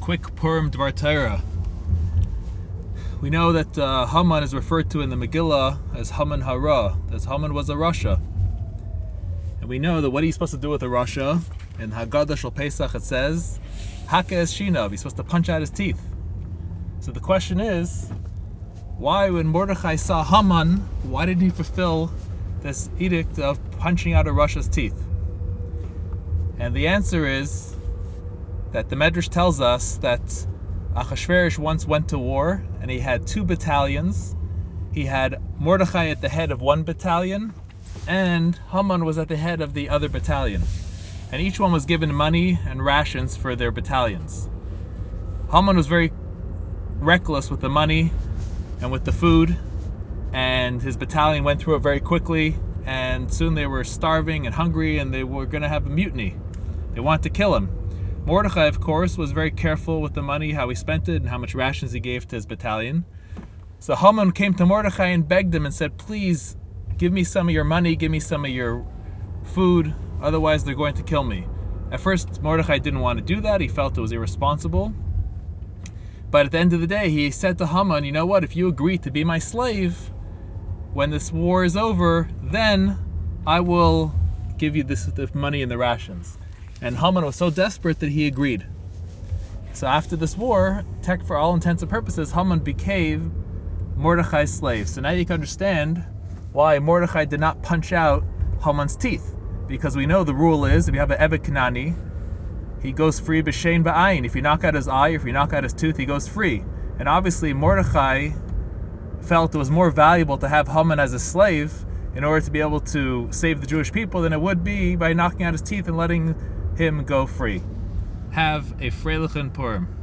quick Purim Torah. We know that uh, Haman is referred to in the Megillah as Haman Hara, as Haman was a rasha. And we know that what he's supposed to do with a rasha, in Haggadah Shel Pesach it says, Haka es he's supposed to punch out his teeth. So the question is, why when Mordechai saw Haman, why didn't he fulfill this edict of punching out a rasha's teeth? And the answer is that the Medrash tells us that Achashverosh once went to war and he had two battalions. He had Mordechai at the head of one battalion and Haman was at the head of the other battalion. And each one was given money and rations for their battalions. Haman was very reckless with the money and with the food, and his battalion went through it very quickly, and soon they were starving and hungry and they were going to have a mutiny. They wanted to kill him. Mordechai, of course, was very careful with the money, how he spent it, and how much rations he gave to his battalion. So Haman came to Mordechai and begged him and said, Please, give me some of your money, give me some of your food, otherwise they're going to kill me. At first, Mordechai didn't want to do that, he felt it was irresponsible. But at the end of the day, he said to Haman, You know what, if you agree to be my slave, when this war is over, then I will give you this the money and the rations. And Haman was so desperate that he agreed. So after this war, tech for all intents and purposes, Haman became Mordechai's slave. So now you can understand why Mordechai did not punch out Haman's teeth. Because we know the rule is if you have an Kanani, he goes free b'shein ba'ayin. If you knock out his eye, if you knock out his tooth, he goes free. And obviously Mordechai felt it was more valuable to have Haman as a slave in order to be able to save the Jewish people than it would be by knocking out his teeth and letting him go free. Have a Freilichen Purim.